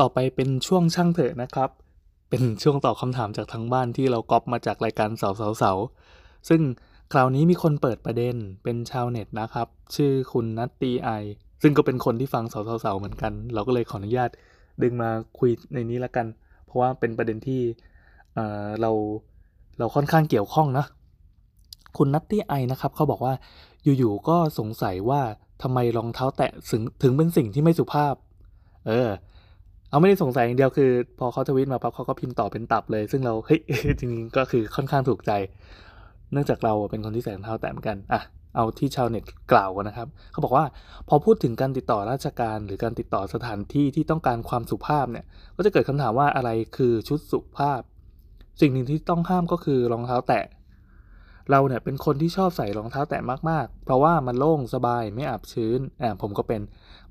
ต่อไปเป็นช่วงช่างเถอะนะครับ เป็นช่วงตอบคำถามจากทางบ้านที่เราก๊อปมาจากรายการเสาเสาเสาซึ่งคราวนี้มีคนเปิดประเด็นเป็นชาวเน็ตนะครับ ชื่อคุณนัตตีไอ ซึ่งก็เป็นคนที่ฟังเสาเสาเสาเหมือนกัน เราก็เลยขออนุญาตดึงมาคุยในนี้ละกัน เพราะว่าเป็นประเด็นที่เเราเราค่อนข้างเกี่ยวข้องนะ คุณนัตตี้ไอนะครับเขาบอกว่าอยู่ๆก็สงสัยว่าทำไมรองเท้าแตะถึงถึงเป็นสิ่งที่ไม่สุภาพ เออ เอาไม่ได้สงสัยอย่างเดียวคือ พอเขาทวิตมาปั๊บเขาก็พิมพ์ต่อเป็นตับเลย ซึ่งเราเฮ้ยจริงๆก็คือค่อนข้างถูกใจ เนื่องจากเราเป็นคนที่ใส่รองเท้าแตะเหมือนกันอะเอาที่ชาวเน็ตกล่าวกันนะครับ เขาบอกว่าพอพูดถึงการติดต่อราชการ หรือการติดต่อสถานที่ที่ต้องการความสุภาพเนี่ย ก็จะเกิดคำถามว่าอะไรคือชุดสุภาพ สิ่งหนึ่งที่ต้องห้ามก็คือรองเท้าแตะ เราเนี่ยเป็นคนที่ชอบใส่รองเท้าแตะมากๆ เพราะว่ามันโล่งสบายไม่อับชื้นอ่าผมก็เป็น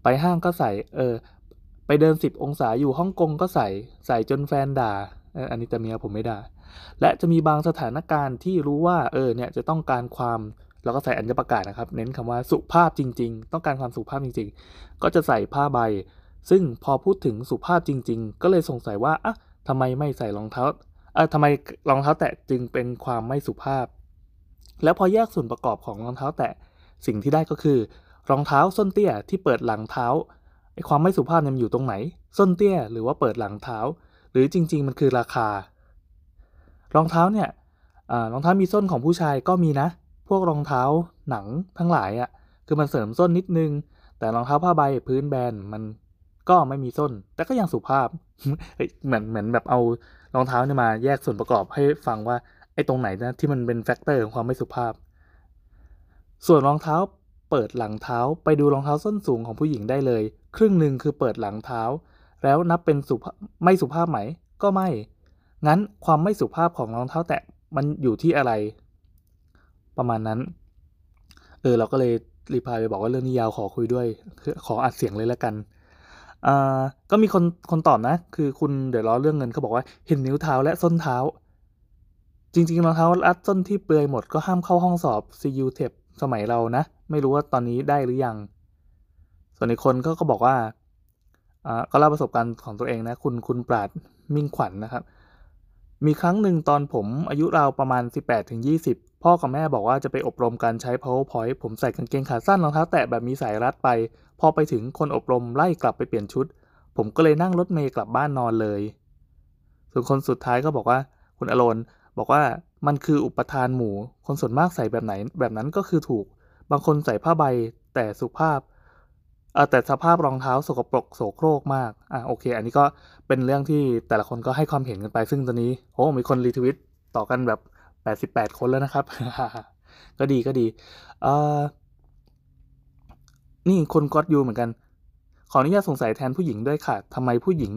ไปห้างก็ใส่ เออ ไปเดิน 10 องศาอยู่ฮ่องกงก็ใส่ใส่จนแฟนด่าอันนี้แต่เมียผมไม่ด่า และจะมีบางสถานการณ์ที่รู้ว่าเออเนี่ยจะต้องการความเราก็ใส่อัญญประกาศนะครับ เน้นคำว่าสุภาพจริง ๆ ต้องการความสุภาพจริง ๆ ก็จะใส่ผ้าใบ ซึ่งพอพูดถึงสุภาพจริง ๆ ก็เลยสงสัยว่าอะทำไมไม่ใส่รองเท้าเออทำไมรองเท้าแตะจึงเป็นความไม่สุภาพ แล้วพอแยกส่วนประกอบของรองเท้าแตะสิ่งที่ได้ก็คือ รองเท้าส้นเตี้ยที่เปิดหลังเท้า ความไม่สุภาพเนี่ยมันอยู่ตรงไหน ส้นเตี้ยหรือว่าเปิดหลังเท้า หรือจริง ๆ มันคือราคา รองเท้าเนี่ยรองเท้ามีส้นของผู้ชายก็มีนะ พวกรองเท้าหนังทั้งหลายอะ่ะ คือมันเสริมส้นนิดนึง แต่รองเท้าผ้าใบพื้นแบนมันก็ไม่มีส้น แต่ก็ยังสุภาพ เหมือนเหมือนแบบเอารองเท้าเนี่ยมาแยกส่วนประกอบให้ฟังว่าไอ้ตรงไหนนะที่มันเป็น factor ของความไม่สุภาพ ส่วนรองเท้าเปิดหลังเท้าไปดูรองเท้าส้นสูงของผู้หญิงได้เลย ครึ่งหนึ่งคือเปิดหลังเท้า แล้วนับเป็นสุภาพไม่สุภาพไหม ก็ไม่ งั้นความไม่สุภาพของรองเท้าแตะมันอยู่ที่อะไร ประมาณนั้น เออเราก็เลยรีพายไปบอกว่าเรื่องนี้ยาวขอคุยด้วย ขออัดเสียงเลยแล้วกันอ่าก็มีคนคนตอบนะ คือคุณเดี๋ยวรอเรื่องเงินเขาบอกว่าเห็นนิ้วเท้าและส้นเท้า จริงๆรองเท้ารัดส้นที่เปลือยหมดก็ห้ามเข้าห้องสอบ CU t e p สมัยเรานะ ไม่รู้ว่าตอนนี้ได้หรือยัง ส่วนอีกคนก็ก็บอกว่าอ่าก็เล่าประสบการณ์ของตัวเองนะ คุณคุณปราดมิ่งขวัญนนะครับ มีครั้งหนึ่งตอนผมอายุราวประมาณ 18-20 พ่อกับแม่บอกว่าจะไปอบรมการใช้ powerpoint ผมใส่กางเกงขาสั้นรองเท้าแตะแบบมีสายรัดไป พอไปถึงคนอบรมไล่กลับไปเปลี่ยนชุด ผมก็เลยนั่งรถเมย์กลับบ้านนอนเลย ส่วนคนสุดท้ายก็บอกว่า คุณอโลนบอกว่ามันคืออุปทานหมู่ คนส่วนมากใส่แบบไหนแบบนั้นก็คือถูก บางคนใส่ผ้าใบแต่สุภาพ แต่สภาพรองเท้าสกปรกโสโครกมากอะโอเค อันนี้ก็เป็นเรื่องที่แต่ละคนก็ให้ความเห็นกันไป ซึ่งตอนนี้โอ้มีคนรีทวิตต่อกันแบบ 88 คนแล้วนะครับ ก็ดีก็ดีเอ่อนี่คนก็อดยูเหมือนกัน ขออนุญาตสงสัยแทนผู้หญิงด้วยค่ะทำไมผู้หญิง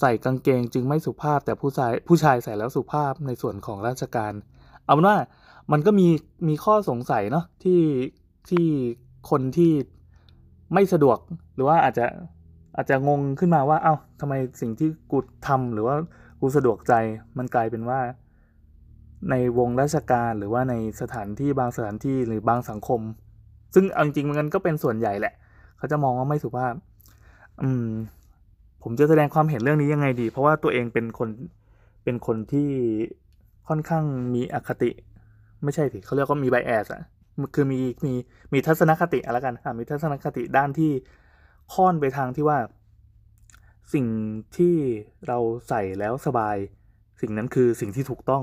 ใส่กางเกงจึงไม่สุภาพ แต่ผู้ชายผู้ชายใส่แล้วสุภาพในส่วนของราชการ เอาเป็นว่ามันก็มีมีข้อสงสัยเนาะที่ที่คนที่ ไม่สะดวกหรือว่าอาจจะอาจจะงงขึ้นมาว่า เอา้าทำไมสิ่งที่กูทำหรือว่ากูสะดวกใจมันกลายเป็นว่า ในวงราชการหรือว่าในสถานที่บางสถานที่หรือบางสังคม ซึ่งเอาจริงๆมันก็เป็นส่วนใหญ่แหละ เขาจะมองว่าไม่สุภาพ อืม ผมจะแสดงความเห็นเรื่องนี้ยังไงดี เพราะว่าตัวเองเป็นคนเป็นคนที่ค่อนข้างมีอคติ ไม่ใช่สิเขาเรียกว่ามีไบแอสอะ คือมีมีมีทัศนคติอะไรกันอะมีทัศนคติด้านที่ค่อนไปทางที่ว่า สิ่งที่เราใส่แล้วสบาย สิ่งนั้นคือสิ่งที่ถูกต้อง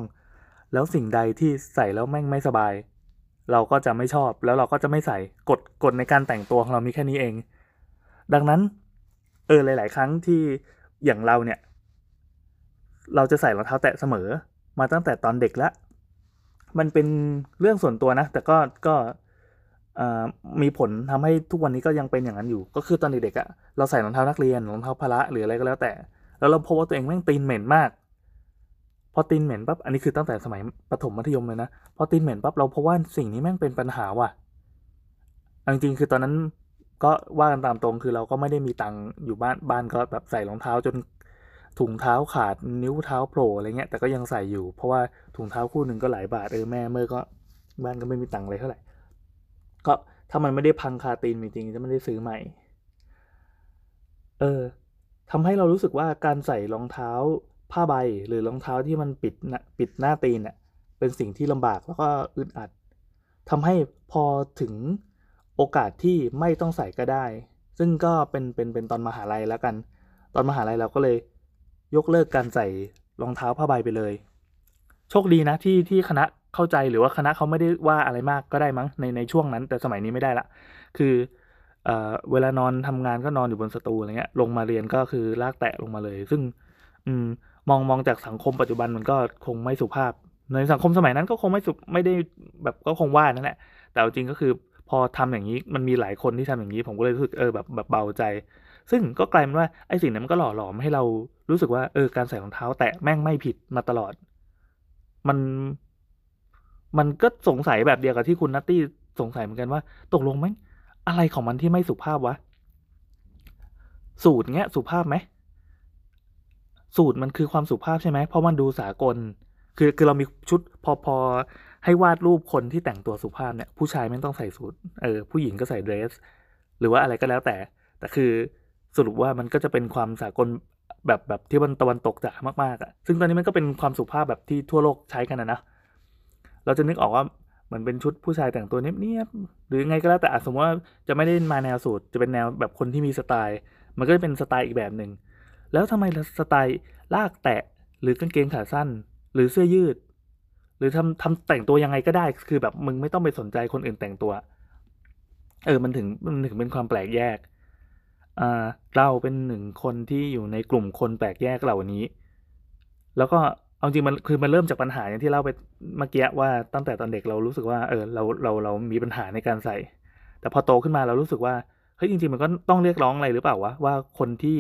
แล้วสิ่งใดที่ใส่แล้วแม่งไม่สบาย เราก็จะไม่ชอบแล้วเราก็จะไม่ใส่กฎกฎในการแต่งตัวของเรามีแค่นี้เอง ดังนั้น เออหลาย ๆ ครั้งที่อย่างเราเนี่ย เราจะใส่รองเท้าแตะเสมอ มาตั้งแต่ตอนเด็กแล้ว มันเป็นเรื่องส่วนตัวนะ แต่ก็ก็มีผลทำให้ทุกวันนี้ก็ยังเป็นอย่างนั้นอยู่ ก็คือตอนเด็กๆอะ่ะเราใส่รองเท้านักเรียนรองเท้าพละหรืออะไรก็แล้วแต่ แล้วเราพบว่าตัวเองแม่งตีนเหม็นมาก พอตีนเหม็นปั๊บอันนี้คือตั้งแต่สมัยประถมมัธยมเลยนะพอตีนเหม็นปั๊บเราพบว่าสิ่งนี้แม่งเป็นปัญหาว่ะจริงๆคือตอนนั้นก็ว่ากันตามตรงคือเราก็ไม่ได้มีตังค์อยู่บ้านบ้านก็แบบใส่รองเท้าจน ถุงเท้าขาดนิ้วเท้าโผล่อะไรเงี้ยแต่ก็ยังใส่อยู่ เพราะว่าถุงเท้าคู่หนึ่งก็หลายบาทเออแม่เมื่อก็บ้านก็ไม่มีตังค์เลยเท่าไหร่ก็ถ้ามันไม่ได้พังคาตีนจริงจะไม่ได้ซื้อใหม่ เออทำให้เรารู้สึกว่าการใส่รองเท้าผ้าใบหรือรองเท้าที่มันปิดนะปิดหน้าตีนเนี่ยเป็นสิ่งที่ลำบากแล้วก็อึดอัดทำให้พอถึงโอกาสที่ไม่ต้องใส่ก็ได้ ซึ่งก็เป็นเป็นเป็นตอนมหาลัยแล้วกัน ตอนมหาลัยเราก็เลย ยกเลิกการใส่รองเท้าผ้าใบไปเลย โชคดีนะที่ที่คณะเข้าใจหรือว่าคณะเขาไม่ได้ว่าอะไรมากก็ได้มั้งในในช่วงนั้น แต่สมัยนี้ไม่ได้ละ คือเอ่อเวลานอนทำงานก็นอนอยู่บนสตูอะไรเงี้ย ลงมาเรียนก็คือลากแตะลงมาเลย ซึ่ง อืมมองมองจากสังคมปัจจุบันมันก็คงไม่สุภาพ ในสังคมสมัยนั้นก็คงไม่สุไม่ได้แบบก็คงว่านั่นแหละ แต่จริงก็คือพอทำอย่างนี้มันมีหลายคนที่ทำอย่างนี้ ผมก็เลยรู้สึกเออแบบแบบเบาใจ ซึ่งก็กลายเป็นว่าไอ้สิ่งนั้นมันก็หล่อหลอมให้เรารู้สึกว่าเออการใส่รองเท้า แตะแม่งไม่ผิดมาตลอด มัน มันก็สงสัยแบบเดียวกับที่คุณนัตตี้สงสัยเหมือนกันว่า ตกลงไหมอะไรของมันที่ไม่สุภาพวะ สูตรเงี้ยสุภาพไหมสูตรมันคือความสุภาพใช่ไหมเพราะมันดูสากล คือคือเรามีชุดพอพอให้วาดรูปคนที่แต่งตัวสุภาพเนี่ย ผู้ชายไม่ต้องใส่สูทเออผู้หญิงก็ใส่เดรส หรือว่าอะไรก็แล้วแต่ แต่คือ สรุปว่ามันก็จะเป็นความสากลแบบแบบที่มันตะวันตกจ๋ามากๆอะ่ะ ซึ่งตอนนี้มันก็เป็นความสุภาพแบบที่ทั่วโลกใช้กันนะนะ เราจะนึกออกว่าเหมือนเป็นชุดผู้ชายแต่งตัวเนียบๆหรือไงก็แล้วแต่สมมติว่าจะไม่ได้มาแนวสูตร จะเป็นแนวแบบคนที่มีสไตล์ มันก็จะเป็นสไตล์อีกแบบหนึ่ง แล้วทำไมสไตล์ลากแตะหรือกางเกงขาสั้น หรือเสื้อยืด หรือทำทำแต่งตัวยังไงก็ได้ คือแบบมึงไม่ต้องไปสนใจคนอื่นแต่งตัว เออ มันถึงมันถึงเป็นความแปลกแยก เราเป็นหนึ่งคนที่อยู่ในกลุ่มคนแปลกแยกเหล่านี้ แล้วก็เอาจริงมันคือมันเริ่มจากปัญหาอย่างที่เล่าไปเมื่อกี้ว่าตั้งแต่ตอนเด็กเรารู้สึกว่าเออเราเราเรามีปัญหาในการใส่ แต่พอโตขึ้นมาเรารู้สึกว่าเฮ้ยจริงๆมันก็ต้องเรียกร้องอะไรหรือเปล่าวะว่าคนที่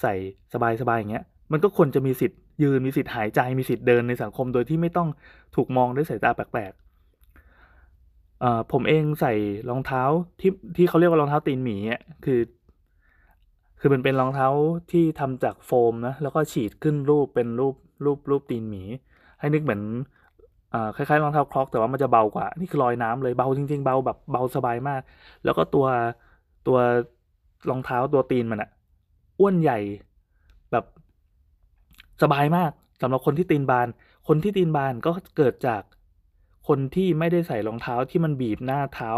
ใส่สบายๆอย่างเงี้ย มันก็ควรจะมีสิทธิ์ยืนมีสิทธิ์หายใจมีสิทธิ์เดินในสังคมโดยที่ไม่ต้องถูกมองด้วยสายตาแปลกๆผมเองใส่รองเท้าที่ที่เขาเรียกว่ารองเท้าตีนหมีอะคือ คือมันเป็นรองเท้าที่ทำจากโฟมนะแล้วก็ฉีดขึ้นรูปเป็นรูปรูปรูปตีนหมี ให้นึกเหมือนอคล้ายๆรองเท้าคล็อกแต่ว่ามันจะเบากว่า นี่คือลอยน้ำเลยเบาจริง ๆ เบาแบบเบาสบายมาก แล้วก็ตัวตัวรองเท้าตัวตีนมันอะอ้วนใหญ่แบบสบายมากสำหรับคนที่ตีนบาน คนที่ตีนบานก็เกิดจากคนที่ไม่ได้ใส่รองเท้าที่มันบีบหน้าเท้า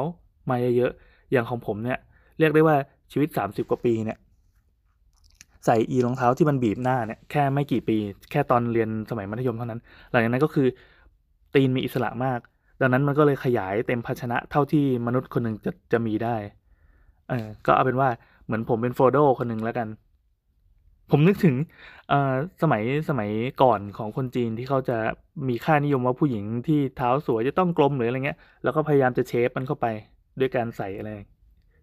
มาเยอะๆอย่างของผมเนี่ย เรียกได้ว่าชีวิต 30 กว่าปีเนี่ย ใส่อีรองเท้าที่มันบีบหน้าเนี่ยแค่ไม่กี่ปี แค่ตอนเรียนสมัยมัธยมเท่านั้น หลังจากนั้นก็คือตีนมีอิสระมาก ดังนั้นมันก็เลยขยายเต็มภาชนะเท่าที่มนุษย์คนหนึ่งจะจะมีได้เออก็เอาเป็นว่าเหมือนผมเป็นโฟโดคนหนึ่งแล้วกัน ผมนึกถึงเอ่อสมัยสมัยก่อนของคนจีนที่เขาจะมีค่านิยมว่าผู้หญิงที่เท้าสวยจะต้องกลมหรืออะไรเงี้ย แล้วก็พยายามจะเชฟมันเข้าไปด้วยการใส่อะไร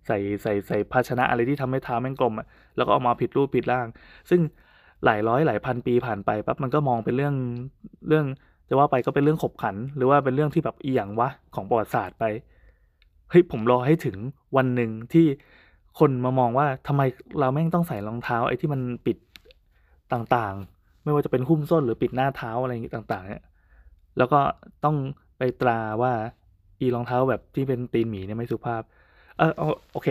ใส่ใส่ใส่ภาชนะอะไรที่ทำให้เท้าแม่งกลมอะ แล้วก็ออกมาผิดรูปผิดร่าง ซึ่งหลายร้อยหลายพันปีผ่านไปปั๊บมันก็มองเป็นเรื่องเรื่องจะว่าไปก็เป็นเรื่องขบขัน หรือว่าเป็นเรื่องที่แบบอีหยังวะของประวัติศาสตร์ไปเฮ้ยผมรอให้ถึงวันหนึ่งที่คนมามองว่าทำไมเราแม่งต้องใส่รองเท้าไอ้ที่มันปิดต่างๆ ไม่ว่าจะเป็นหุ้มส้นหรือปิดหน้าเท้าอะไรอย่างงี้ต่าง ๆ เนี่ย แล้วก็ต้องไปตราว่าอีรองเท้าแบบที่เป็นตีนหมีเนี่ยไม่สุภาพ เออโอเค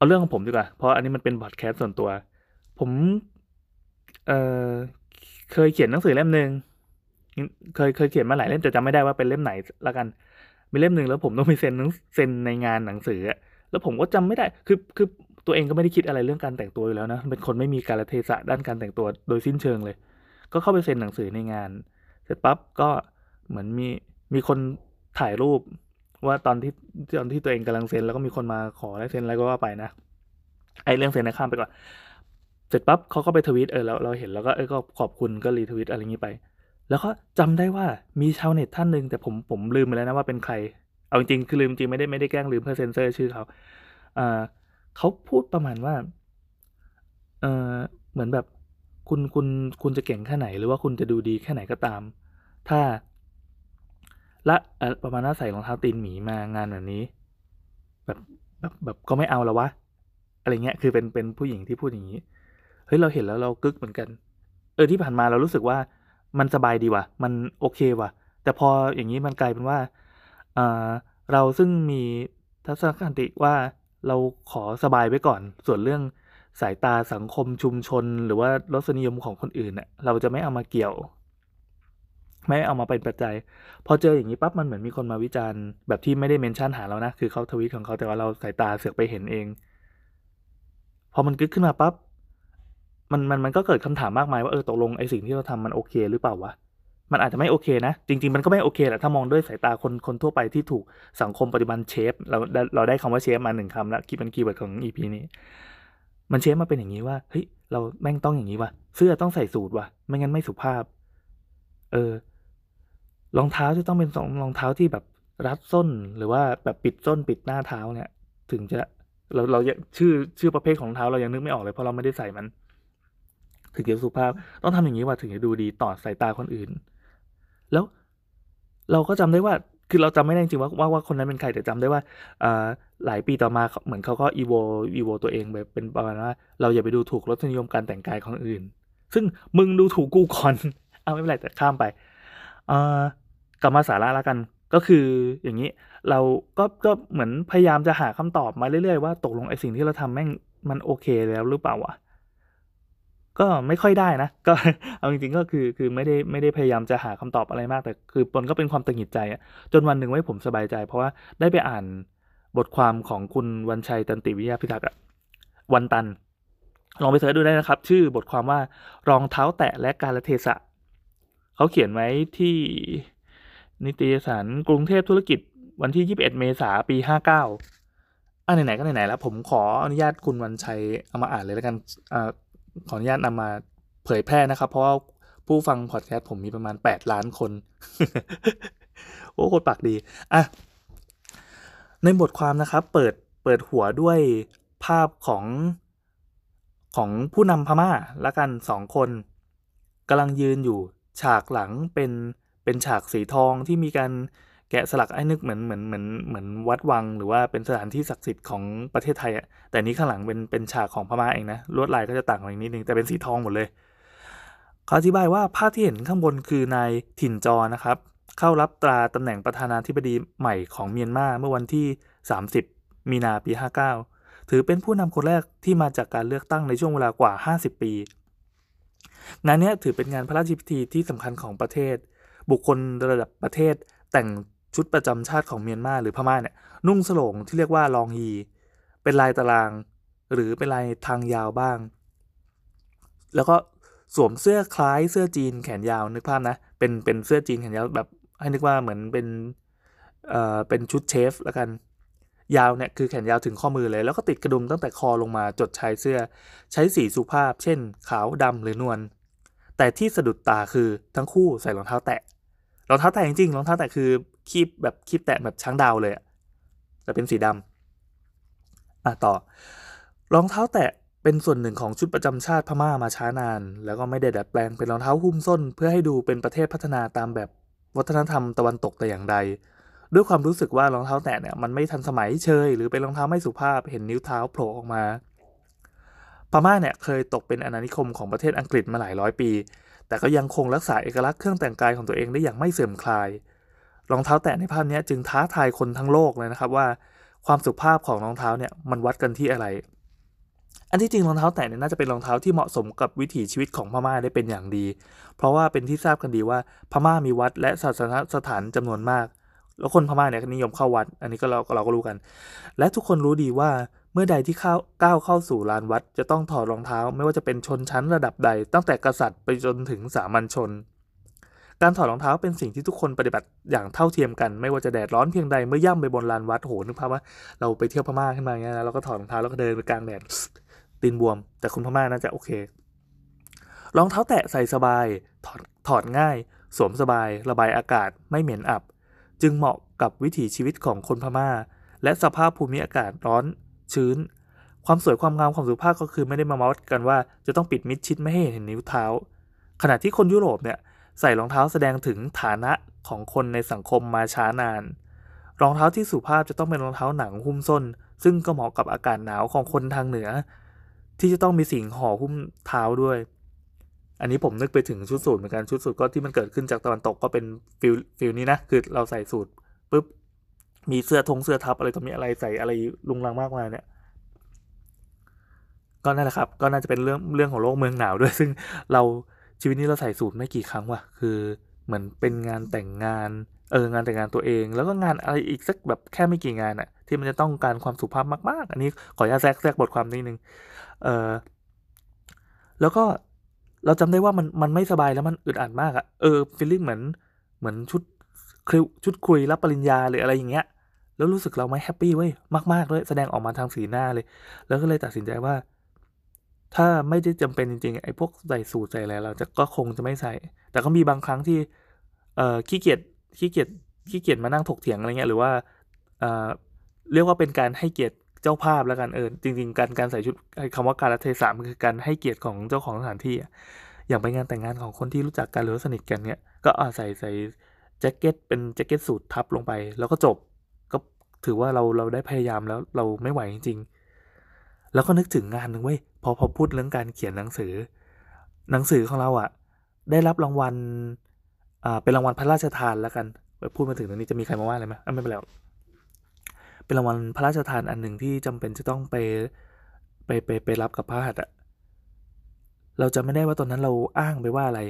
เอาเรื่องของผมดีกว่า เพราะอันนี้มันเป็นบอดแคสต์ส่วนตัว ผมเออเคยเขียนหนังสือเล่มหนึ่งเคยเคยเขียนมาหลายเล่มแต่จำไม่ได้ว่าเป็นเล่มไหนละกันมีเล่มหนึ่งแล้วผมต้องไปเซ็นเซ็นในงานหนังสือ แล้วผมก็จำไม่ได้คือคือตัวเองก็ไม่ได้คิดอะไรเรื่องการแต่งตัวอยู่แล้วนะเป็นคนไม่มีการเทศะด้านการแต่งตัวโดยสิ้นเชิงเลย ก็เข้าไปเซ็นหนังสือในงาน เสร็จปั๊บก็เหมือนมีมีคนถ่ายรูป ว่าตอนที่ตอนที่ตัวเองกำลังเซ็นแล้วก็มีคนมาขอได้เซ็นอะไรก็ว่าไปนะไอ้เรื่องเซ็นนะข้ามไปก่อนเสร็จปั๊บเขาก็ไปทวิตเออเราเราเห็นแล้วก็เออก็ขอบคุณก็รีทวิตอะไรอย่างนี้ไป แล้วก็จำได้ว่ามีชาวเน็ตท่านหนึ่งแต่ผมผมลืมไปแล้วนะว่าเป็นใคร เอาจริงคือลืมจริงไม่ได้ไม่ได้แกล้งลืมเพื่อเซ็นเซอร์ชื่อเขาอ่าเขาพูดประมาณว่าเออเหมือนแบบคุณคุณคุณจะเก่งแค่ไหน หรือว่าคุณจะดูดีแค่ไหนก็ตาม ถ้า ละประมาณน่าใส่รองเท้าตีนหมีมางานแบบนี้ แบบแบบแบบก็ไม่เอาแล้ววะอะไรเงี้ยคือเป็นเป็นผู้หญิงที่พูดอย่างนี้เฮ้ยเราเห็นแล้วเรากึกเหมือนกัน เออที่ผ่านมาเรารู้สึกว่ามันสบายดีว่ะ มันโอเคว่ะ แต่พออย่างนี้มันกลายเป็นว่าเออเราซึ่งมีทัศนคติว่าเราขอสบายไว้ก่อน ส่วนเรื่องสายตาสังคมชุมชน หรือว่ารสนิยมของคนอื่นเนี่ยเราจะไม่เอามาเกี่ยว ไม่เอามาเป็นปัจจัย พอเจออย่างนี้ปั๊บมันเหมือนมีคนมาวิจารณ์แบบที่ไม่ได้ mention หาเรานะคือเขาทวิตของเขาแต่ว่าเราสายตาเสือกไปเห็นเอง พอมันกึกขึ้นมาปั๊บมันมันมันก็เกิดคำถามมากมายว่าเออตกลงไอ้สิ่งที่เราทำมันโอเคหรือเปล่าวะมันอาจจะไม่โอเคนะ จริง ๆ มันก็ไม่โอเคแหละถ้ามองด้วยสายตาคนคนทั่วไปที่ถูกสังคมปัจจุบัน shape เราเราได้คำว่า shape มาหนึ่งคำแล้วคีเป็น keyword ของ EP นี้ มันเชฟมาเป็นอย่างนี้ว่าเฮ้ยเราแม่งต้องอย่างนี้วะเสื้อต้องใส่สูทวะไม่งั้นไม่สุภาพ เออ รองเท้าจะต้องเป็นสองรองเท้าที่แบบรัดส้นหรือว่าแบบปิดส้นปิดหน้าเท้าเนี่ย ถึงจะเราเราชื่อชื่อประเภทของรองเท้าเรายังนึกไม่ออกเลยเพราะเราไม่ได้ใส่มัน ถึงจะสุภาพต้องทำอย่างนี้ว่าถึงจะดูดีต่อสายตาคนอื่น แล้วเราก็จำได้ว่าคือเราจำไม่ได้จริงว่าว่าว่าคนนั้นเป็นใครแต่จำได้ว่าอ่าหลายปีต่อมาเหมือนเขาก็อีโวอีโวตัวเองแบบเป็นประมาณว่าเราอย่าไปดูถูกรสนิยมการแต่งกายของอื่น ซึ่งมึงดูถูกกูก่อน เอาไม่เป็นไรแต่ข้ามไปอ่า กลับมาสาระแล้วกันก็คืออย่างนี้เราก็ก็เหมือนพยายามจะหาคำตอบมาเรื่อยๆว่าตกลงไอ้สิ่งที่เราทำแม่งมันโอเคแล้วหรือเปล่าวะก็ไม่ค่อยได้นะ ก็เอาจริงๆก็คือคือไม่ได้ไม่ได้พยายามจะหาคำตอบอะไรมาก แต่คือปนก็เป็นความตังหิดใจอะจนวันหนึ่งไว้ผมสบายใจ เพราะว่าได้ไปอ่านบทความของคุณวันชัยตันติวิทยาพิทักษ์อะวันตัน ลองไปเสิร์ชดูได้นะครับ ชื่อบทความว่ารองเท้าแตะและการละเทศะเขาเขียนไว้ที่ นิตยสารกรุงเทพธุรกิจวันที่ 21 เมษายนปี 59อะไหนๆก็ไหนๆแล้ว ผมขออนุญาตคุณวันชัยเอามาอ่านเลยแล้วกันอ่าขออนุญาตนำมาเผยแพร่นะครับ เพราะว่าผู้ฟังพอดแคสต์ผมมีประมาณ 8 ล้านคน โอ้โคตรปากดี อะ ในบทความนะครับ เปิดเปิดหัวด้วยภาพของของผู้นำพม่าละกันสองคนกำลังยืนอยู่ฉากหลังเป็น เป็นฉากสีทองที่มีการแกะสลักไอ้นึกเหมือนเหมือนเหมือนเหมือนวัดวัง หรือว่าเป็นสถานที่ศักดิ์สิทธิ์ของประเทศไทยอะแต่นี้ข้างหลังเป็นเป็นฉากของพม่าเองนะลวดลายก็จะต่างกันนิดนึงแต่เป็นสีทองหมดเลยเขาอธิบายว่าภาพที่เห็นข้างบนคือนายถิ่นจอนะครับ เข้ารับตราตำแหน่งประธานาธิบดีใหม่ของเมียนมาเมื่อวันที่ 30 มีนาปี 59 ถือเป็นผู้นำคนแรกที่มาจากการเลือกตั้งในช่วงเวลากว่า 50 ปีงานนี้ถือเป็นงานพระราชพิธีที่สำคัญของประเทศ บุคคลระดับประเทศ แต่งชุดประจำชาติของเมียนมาหรือพม่าเนี่ยนุ่งสลงที่เรียกว่าลองฮีเป็นลายตาราง หรือเป็นลายทางยาวบ้าง แล้วก็สวมเสื้อคล้ายเสื้อจีนแขนยาวนึกภาพนะเป็นเป็นเสื้อจีนแขนยาวแบบให้นึกว่าเหมือนเป็นเอ่อเป็นชุดเชฟแล้วกันยาวเนี่ยคือแขนยาวถึงข้อมือเลยแล้วก็ติดกระดุมตั้งแต่คอลงมาจดชายเสื้อ ใช้สีสุภาพ เช่น ขาวดำหรือนวล แต่ที่สะดุดตาคือทั้งคู่ใส่รองเท้าแตะรองเท้าแตะจริงๆรองเท้าแตะคือคีบแบบคีบแตะแบบช้างดาวเลยแต่เป็นสีดำอะต่อรองเท้าแตะเป็นส่วนหนึ่งของชุดประจำชาติพม่ามาช้านาน แล้วก็ไม่ได้ดัดแปลงเป็นรองเท้าหุ้มส้น เพื่อให้ดูเป็นประเทศพัฒนาตามแบบวัฒนธรรมตะวันตกแต่อย่างใด ด้วยความรู้สึกว่ารองเท้าแตะเนี่ยมันไม่ทันสมัยเชยหรือเป็นรองเท้าไม่สุภาพเห็นนิ้วเท้าโผล่ออกมา พม่าเนี่ยเคยตกเป็นอาณานิคมของประเทศอังกฤษมาหลายร้อยปี แต่ก็ยังคงรักษาเอกลักษณ์เครื่องแต่งกายของตัวเองได้อย่างไม่เสื่อมคลาย รองเท้าแตะในภาพนี้จึงท้าทายคนทั้งโลกเลยนะครับว่า ความสุภาพของรองเท้าเนี่ยมันวัดกันที่อะไร อันที่จริงรองเท้าแตะเนี่ยน่าจะเป็นรองเท้าที่เหมาะสมกับวิถีชีวิตของพม่าได้เป็นอย่างดี เพราะว่าเป็นที่ทราบกันดีว่าพม่ามีวัดและศาสนสถานจำนวนมาก แล้วคนพม่าเนี่ยนิยมเข้าวัด อันนี้ก็เราเราก็รู้กัน และทุกคนรู้ดีว่าเมื่อใดที่เข้าก้าวเข้าสู่ลานวัด จะต้องถอดรองเท้า ไม่ว่าจะเป็นชนชั้นระดับใด ตั้งแต่กษัตริย์ไปจนถึงสามัญชน การถอดรองเท้าเป็นสิ่งที่ทุกคนปฏิบัติอย่างเท่าเทียมกัน ไม่ว่าจะแดดร้อนเพียงใดเมื่อย่ำไปบนลานวัดโหนึกภาพว่าเราไปเที่ยวพม่าขึ้นมาเงี้ยนะเราก็ถอดรองเท้าแล้วก็เดินไปกลางแดดตีนบวม แต่คนพม่าน่าจะโอเค รองเท้าแตะใส่สบายถอดถอดง่าย สวมสบาย ระบายอากาศไม่เหม็นอับ จึงเหมาะกับวิถีชีวิตของคนพม่า และสภาพภูมิอากาศร้อนชื้น ความสวยความงามความสุภาพก็คือไม่ได้มาวัดกันว่าจะต้องปิดมิดชิดไม่ให้เห็นนิ้วเท้า ขณะที่คนยุโรปเนี่ยใส่รองเท้าแสดงถึงฐานะของคนในสังคมมาช้านาน รองเท้าที่สุภาพจะต้องเป็นรองเท้าหนังหุ้มส้น ซึ่งก็เหมาะกับอากาศหนาวของคนทางเหนือ ที่จะต้องมีสิ่งห่อหุ้มเท้าด้วย อันนี้ผมนึกไปถึงชุดสูทเหมือนกันชุดสูทก็ที่มันเกิดขึ้นจากตะวันตกก็เป็น feel feel นี้นะคือเราใส่สูทปุ๊บมีเสื้อทงเสื้อทับอะไรตรงนี้อะไรใส่อะไรลุงลังมากมายเนี่ยก็นั่นแหละครับ ก็น่าจะเป็นเรื่องเรื่องของโลกเมืองหนาวด้วย ซึ่งเราชีวิตนี้เราใส่สูตรไม่กี่ครั้งว่ะ คือเหมือนเป็นงานแต่งงานเอองานแต่งงานตัวเอง แล้วก็งานอะไรอีกสักแบบแค่ไม่กี่งานอะที่มันจะต้องการความสุภาพมาก ๆ อันนี้ขออนุญาตแทรกแทรกบทความนิดนึงเออแล้วก็ เราจำได้ว่ามันมันไม่สบายแล้วมันอึดอัดมากอะเออฟีลลิ่งเหมือนเหมือนชุดคริวชุดคุยรับปริญญาหรืออะไรอย่างเงี้ย แล้วรู้สึกเราไม่แฮปปี้เว้ยมากๆด้วยแสดงออกมาทางสีหน้าเลย แล้วก็เลยตัดสินใจว่า ถ้าไม่ได้จำเป็นจริงๆไอ้พวกใส่สูทใส่อะไรเราจะก็คงจะไม่ใส่ แต่ก็มีบางครั้งที่เอ่อขี้เกียจขี้เกียจขี้เกียจมานั่งถกเถียงอะไรเงี้ยหรือว่าเอ่อเรียกว่าเป็นการให้เกียรติ เจ้าภาพแล้วกันเออจริง ๆ การการใส่ชุดคำว่าการเทศะมันคือการให้เกียรติของเจ้าของสถานที่อะอย่างไปงานแต่งงานของคนที่รู้จักกันหรือสนิทกันเนี่ยก็อาใส่ใส่แจ็คเก็ตเป็นแจ็คเก็ตสูททับลงไป แล้วก็จบก็ถือว่าเราเราได้พยายามแล้วเราไม่ไหวจริง ๆ แล้วก็นึกถึงงานหนึ่งเว้ยพอพอพูดเรื่องการเขียนหนังสือ หนังสือของเราอะ่ะ ได้รับรางวัลอ่าเป็นรางวัลพระราชทานแล้วกันพูดมาถึงตรงนี้จะมีใครมาว่าอะไรไหมไม่เป็นไร เป็นรางวัลพระราชทานอันหนึ่งที่จำเป็นจะต้องไปไปไปไปรับกับพระหัตถ์อะเราจะไม่ได้ว่าตอนนั้นเราอ้างไปว่าอะไร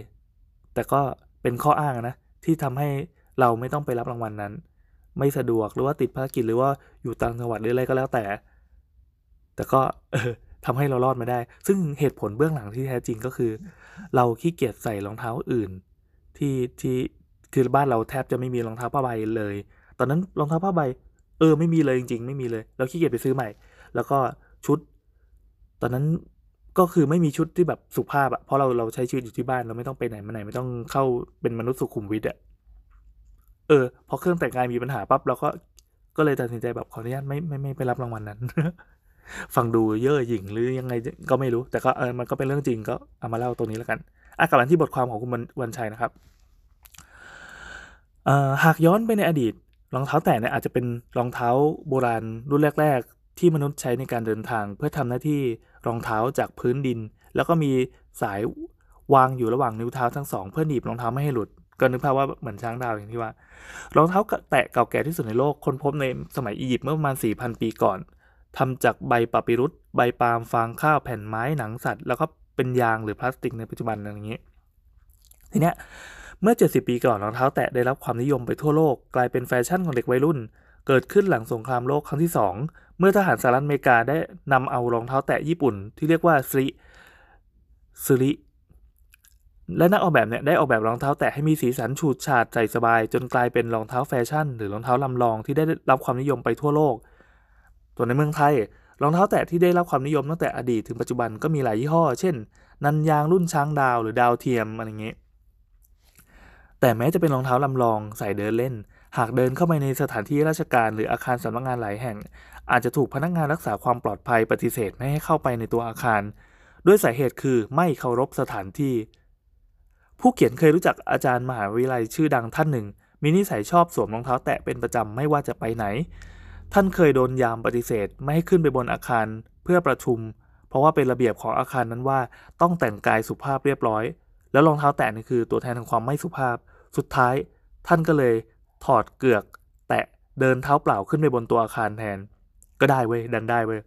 แต่ก็เป็นข้ออ้างนะที่ทำให้เราไม่ต้องไปรับรางวัลนนั้น ไม่สะดวกหรือว่าติดภารกิจหรือว่าอยู่ต่างจังหวัดหรืออะไรก็แล้วแต่ แต่ก็เออทำให้เรารอดมาได้ ซึ่งเหตุผลเบื้องหลังที่แท้จริงก็คือ เราขี้เกียจใส่รองเท้าอื่น ที่ที่คือบ้านเราแทบจะไม่มีรองเท้าผ้าใบเลย ตอนนั้นรองเท้าผ้าใบ เออไม่มีเลยจริงๆ ไม่มีเลย เราขี้เกียจไปซื้อใหม่ แล้วก็ชุด ตอนนั้นก็คือไม่มีชุดที่แบบสุภาพอะเพราะเราเราใช้ชีวิตอยู่ที่บ้านเราไม่ต้องไปไหนมาไหนไม่ต้องเข้าเป็นมนุษย์สุขุมวิทอะเออพอเครื่องแต่งกายมีปัญหาปั๊บเราก็ก็เลยตัดสินใจแบบขออนุญาตไม่ไม่ไม่ไปรับรางวัลนนั้น ฟังดูเย่อหยิ่งหรือยังไงก็ไม่รู้ แต่ก็เออมันก็เป็นเรื่องจริงก็เอามาเล่าตรงนี้แล้วกันอะกลับมาที่บทความของคุณวันชัยนะครับหากย้อนไปในอดีต รองเท้าแตะเนี่ยอาจจะเป็นรองเท้าโบราณรุ่นแรก ๆ ที่มนุษย์ใช้ในการเดินทาง เพื่อทำหน้าที่รองเท้าจากพื้นดิน แล้วก็มีสายวางอยู่ระหว่างนิ้วเท้าทั้งสองเพื่อหนีบรองเท้าไม่ให้หลุดก็นึกภาพว่าเหมือนช้างดาวอย่างที่ว่ารองเท้าแตะเก่าแก่ที่สุดในโลกค้นพบในสมัยอียิปต์เมื่อประมาณ 4,000 ปีก่อนทำจากใบปาปิรุสใบปาล์มฟางข้าวแผ่นไม้หนังสัตว์ แล้วก็เป็นยางหรือพลาสติกในปัจจุบันอะไรอย่างนี้ ทีเนี้ย เมื่อ 70 ปีก่อนรองเท้าแตะได้รับความนิยมไปทั่วโลกกลายเป็นแฟชั่นของเด็กวัยรุ่น เกิดขึ้นหลังสงครามโลกครั้งที่ 2 เมื่อทหารสหรัฐอเมริกาได้นำเอารองเท้าแตะญี่ปุ่น ที่เรียกว่าซิซิริและนักออกแบบเนี่ยได้ออกแบบรองเท้าแตะให้มีสีสันฉูดฉาดใส่สบาย จนกลายเป็นรองเท้าแฟชั่น หรือรองเท้าลำลองที่ได้รับความนิยมไปทั่วโลกส่วนในเมืองไทยรองเท้าแตะที่ได้รับความนิยมตั้งแต่อดีตถึงปัจจุบันก็มีหลายยี่ห้อ เช่น นันยางรุ่นช้างดาวหรือดาวเทียมอะไรเงี้ย แต่แม้จะเป็นรองเท้าลำลองใส่เดินเล่น หากเดินเข้าไปในสถานที่ราชการหรืออาคารสำนักงานหลายแห่ง อาจจะถูกพนักงานรักษาความปลอดภัยปฏิเสธไม่ให้เข้าไปในตัวอาคาร ด้วยสาเหตุคือไม่เคารพสถานที่ ผู้เขียนเคยรู้จักอาจารย์มหาวิทยาลัยชื่อดังท่านหนึ่ง มีนิสัยชอบสวมรองเท้าแตะเป็นประจำไม่ว่าจะไปไหน ท่านเคยโดนยามปฏิเสธไม่ให้ขึ้นไปบนอาคาร เพื่อประชุม เพราะว่าเป็นระเบียบของอาคารนั้นว่าต้องแต่งกายสุภาพเรียบร้อย แล้วรองเท้าแตะนี่คือตัวแทนของความไม่สุภาพ สุดท้ายท่านก็เลยถอดเกือก แตะเดินเท้าเปล่าขึ้นไปบนตัวอาคารแทน ก็ได้เว้ยดันได้เว้ย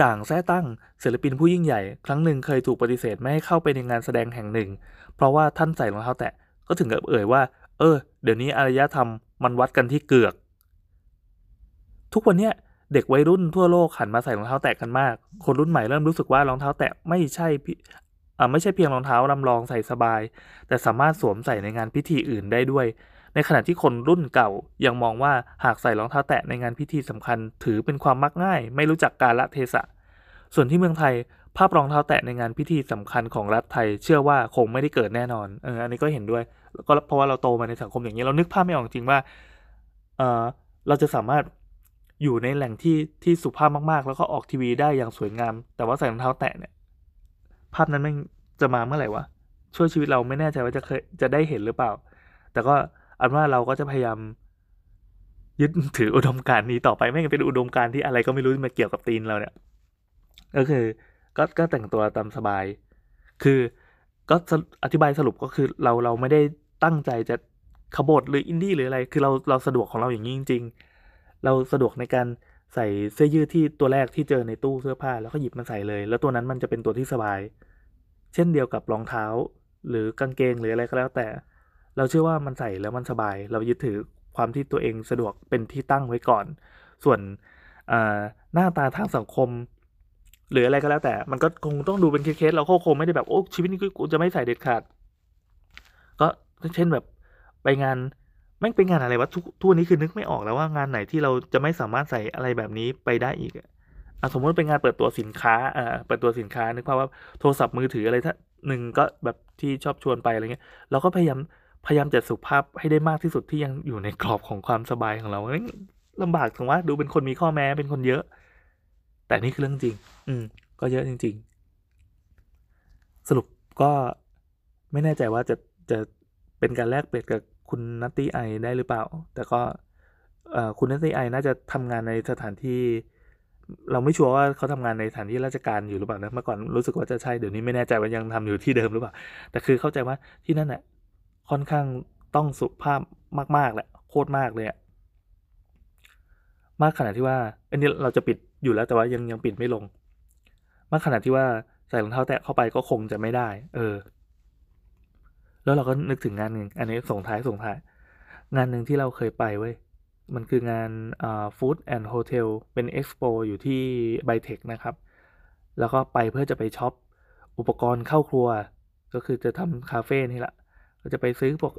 จ่างแท้ตั้งศิลปินผู้ยิ่งใหญ่ ครั้งหนึ่งเคยถูกปฏิเสธไม่ให้เข้าไปในงานแสดงแห่งหนึ่ง เพราะว่าท่านใส่รองเท้าแตะก็ถึงกับเอ่ยว่า เออ เดี๋ยวนี้อารยธรรมมันวัดกันที่เกือก ทุกวันเนี้ยเด็กวัยรุ่นทั่วโลกหันมาใส่รองเท้าแตะกันมาก คนรุ่นใหม่เริ่มรู้สึกว่ารองเท้าแตะไม่ใช่ ไม่ใช่เพียงรองเท้าลำลองใส่สบาย แต่สามารถสวมใส่ในงานพิธีอื่นได้ด้วย ในขณะที่คนรุ่นเก่ายังมองว่าหากใส่รองเท้าแตะในงานพิธีสำคัญ ถือเป็นความมักง่าย ไม่รู้จักกาลเทศะ ส่วนที่เมืองไทยภาพรองเท้าแตะในงานพิธีสำคัญของรัฐไทย เชื่อว่าคงไม่ได้เกิดแน่นอนเอออันนี้ก็เห็นด้วยก็เพราะว่าเราโตมาในสังคมอย่างนี้เรานึกภาพไม่ออกจริงว่าเออเราจะสามารถอยู่ในแหล่งที่ที่สุภาพมากๆ แล้วก็ออกทีวีได้อย่างสวยงาม แต่ว่าใส่รองเท้าแตะเนี่ย ภาพนั้นไม่จะมาเมื่อไหร่วะช่วยชีวิตเราไม่แน่ใจว่าจะเคยจะได้เห็นหรือเปล่า แต่ก็อันว่าเราก็จะพยายามยึดถืออุดมการณ์นี้ต่อไปไม่งั้นเป็นอุดมการณ์ที่อะไรก็ไม่รู้มาเกี่ยวกับตีนเราเนี่ยก็คือก็ก็แต่งตัวตามสบาย คือก็อธิบายสรุปก็คือเราเราไม่ได้ตั้งใจจะขบฏหรืออินดี้หรืออะไร คือเราเราสะดวกของเราอย่างนี้จริง ๆ เราสะดวกในการ ใส่เสื้อยืดที่ตัวแรกที่เจอในตู้เสื้อผ้าแล้วก็หยิบมันใส่เลย แล้วตัวนั้นมันจะเป็นตัวที่สบาย เช่นเดียวกับรองเท้า หรือกางเกงหรืออะไรก็แล้วแต่ เราเชื่อว่ามันใส่แล้วมันสบาย เรายึดถือความที่ตัวเองสะดวกเป็นที่ตั้งไว้ก่อน ส่วนหน้าตาทางสังคม หรืออะไรก็แล้วแต่ มันก็คงต้องดูเป็นเคสๆเราคงไม่ได้แบบโอ้ชีวิตนี้กูจะไม่ใส่เด็ดขาด ก็เช่นแบบไปงาน แม่งเป็นงานอะไรวะทุกทุกวันนี้คือนึกไม่ออกแล้วว่างานไหนที่เราจะไม่สามารถใส่อะไรแบบนี้ไปได้อีกอะสมมติเป็นงานเปิดตัวสินค้าอ่าเปิดตัวสินค้านึกภาพว่าโทรศัพท์มือถืออะไรถ้าหนึ่งก็แบบที่ชอบชวนไปอะไรเงี้ยเราก็พยายามพยายามจัดสุภาพให้ได้มากที่สุดที่ยังอยู่ในกรอบของความสบายของเราลำบากถึงว่าดูเป็นคนมีข้อแม้เป็นคนเยอะ แต่นี่คือเรื่องจริง อืม ก็เยอะจริง ๆ สรุปก็ไม่แน่ใจว่าจะจะเป็นการแลกเปลี่ยนกับ คุณนัตตี้ไอได้หรือเปล่า แต่ก็คุณนัตตี้ไอน่าจะทำงานในสถานที่ เราไม่ชัวร์ว่าเขาทำงานในสถานที่ราชการอยู่หรือเปล่านะเมื่อก่อนรู้สึกว่าจะใช่เดี๋ยวนี้ไม่แน่ใจว่ายังทำอยู่ที่เดิมหรือเปล่า แต่คือเข้าใจว่าที่นั่นแหละค่อนข้างต้องสุภาพมากๆแหละโคตรมากเลยอะมากขนาดที่ว่าอันนี้เราจะปิดอยู่แล้วแต่ว่ายังยังปิดไม่ลง มากขนาดที่ว่าใส่รองเท้าแตะเข้าไปก็คงจะไม่ได้ เออ แล้วเราก็นึกถึงงานหนึ่งอันนี้ส่งท้ายส่งท้าย งานหนึ่งที่เราเคยไปเว้ย มันคืองานอ่า Food and Hotel เป็นเอ็กซ์โปอยู่ที่ไบเทคนะครับ แล้วก็ไปเพื่อจะไป shopอุปกรณ์เข้าครัว ก็คือจะทำคาเฟ่นี่แหละก็จะไปซื้อพวก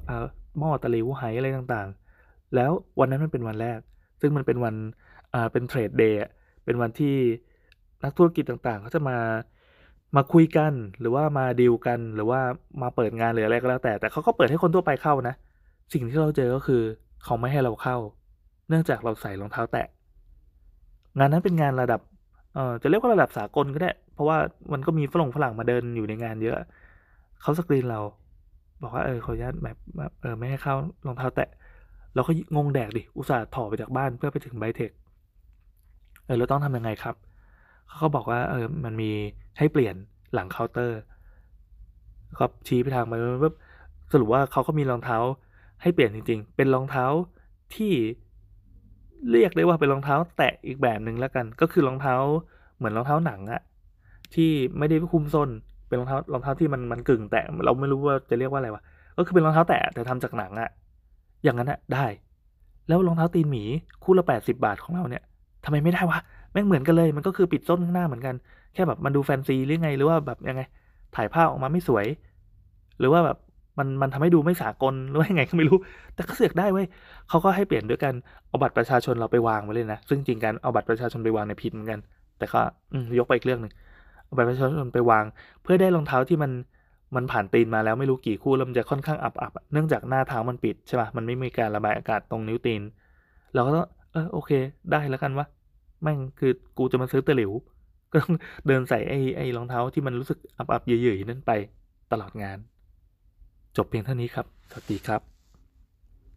หม้อตะลิวไหอะไรต่างๆ แล้ววันนั้นมันเป็นวันแรก ซึ่งมันเป็นวันอ่าเป็นเทรดเดย์เป็นวันที่นักธุรกิจต่างๆเขาจะมา มาคุยกันหรือว่ามาดีลกันหรือว่ามาเปิดงานหรืออะไรก็แล้วแต่ แต่เขาก็เปิดให้คนทั่วไปเข้านะ สิ่งที่เราเจอก็คือเขาไม่ให้เราเข้า เนื่องจากเราใส่รองเท้าแตะ งานนั้นเป็นงานระดับเอ่อจะเรียกว่าระดับสากลก็ได้ เพราะว่ามันก็มีฝรั่งฝรั่งมาเดินอยู่ในงานเยอะ เขาสกรีนเรา บอกว่าเออขออนุญาตแบบเออไม่ให้เข้ารองเท้าแตะเราก็งงแดกดิอุตส่าห์ถ่อไปจากบ้านเพื่อไปถึงไบเทคเออเราต้องทำยังไงครับ เขาก็บอกว่าเออมันมีให้เปลี่ยนหลังเคาน์เตอร์ก็ชี้ไปทางไปปุ๊บสรุปว่าเขาก็มีรองเท้าให้เปลี่ยนจริง ๆ เป็นรองเท้าที่เรียกได้ว่าเป็นรองเท้าแตะอีกแบบหนึ่งแล้วกัน ก็คือรองเท้าเหมือนรองเท้าหนังอะที่ไม่ได้คุมส้น เป็นรองเท้ารองเท้าที่มันมันกึ่งแตะเราไม่รู้ว่าจะเรียกว่าอะไรวะก็คือเป็นรองเท้าแตะแต่ทำจากหนังอะอย่างนั้นอะได้ แล้วรองเท้าตีนหมีคู่ละแปดสิบาทของเราเนี่ยทำไมไม่ได้วะ แม่งเหมือนกันเลย มันก็คือปิดส้นข้างหน้าเหมือนกัน แค่แบบมันดูแฟนซีหรือไง หรือว่าแบบยังไง ถ่ายภาพออกมาไม่สวย หรือว่าแบบมันมันทำให้ดูไม่สากลหรือว่ายังไงก็ไม่รู้ แต่ก็เสือกได้เว้ยเขาก็ให้เปลี่ยนด้วยกันเอาบัตรประชาชนเราไปวางไว้เลยนะ ซึ่งจริงการเอาบัตรประชาชนไปวางในผิดเหมือนกัน แต่ก็ยกไปอีกเรื่องหนึ่งเอาบัตรประชาชนไปวาง เพื่อได้รองเท้าที่มันมันผ่านตีนมาแล้วไม่รู้กี่คู่แล้วมันจะค่อนข้างอับอับเนื่องจากหน้าเท้ามันปิดใช่ป่ะมันไม่มีการระบายอากาศตรงนิ้วตีน เราก็ต้องเออโอเค ได้แล้วกันวะ แม่งคือกูจะมาซื้อตะหลิว ก็ต้องเดินใส่ไอ้ไอ้รองเท้าที่มันรู้สึกอับอับเยื่อยๆนั่นไปตลอดงาน จบเพียงเท่านี้ครับ สวัสดีครับ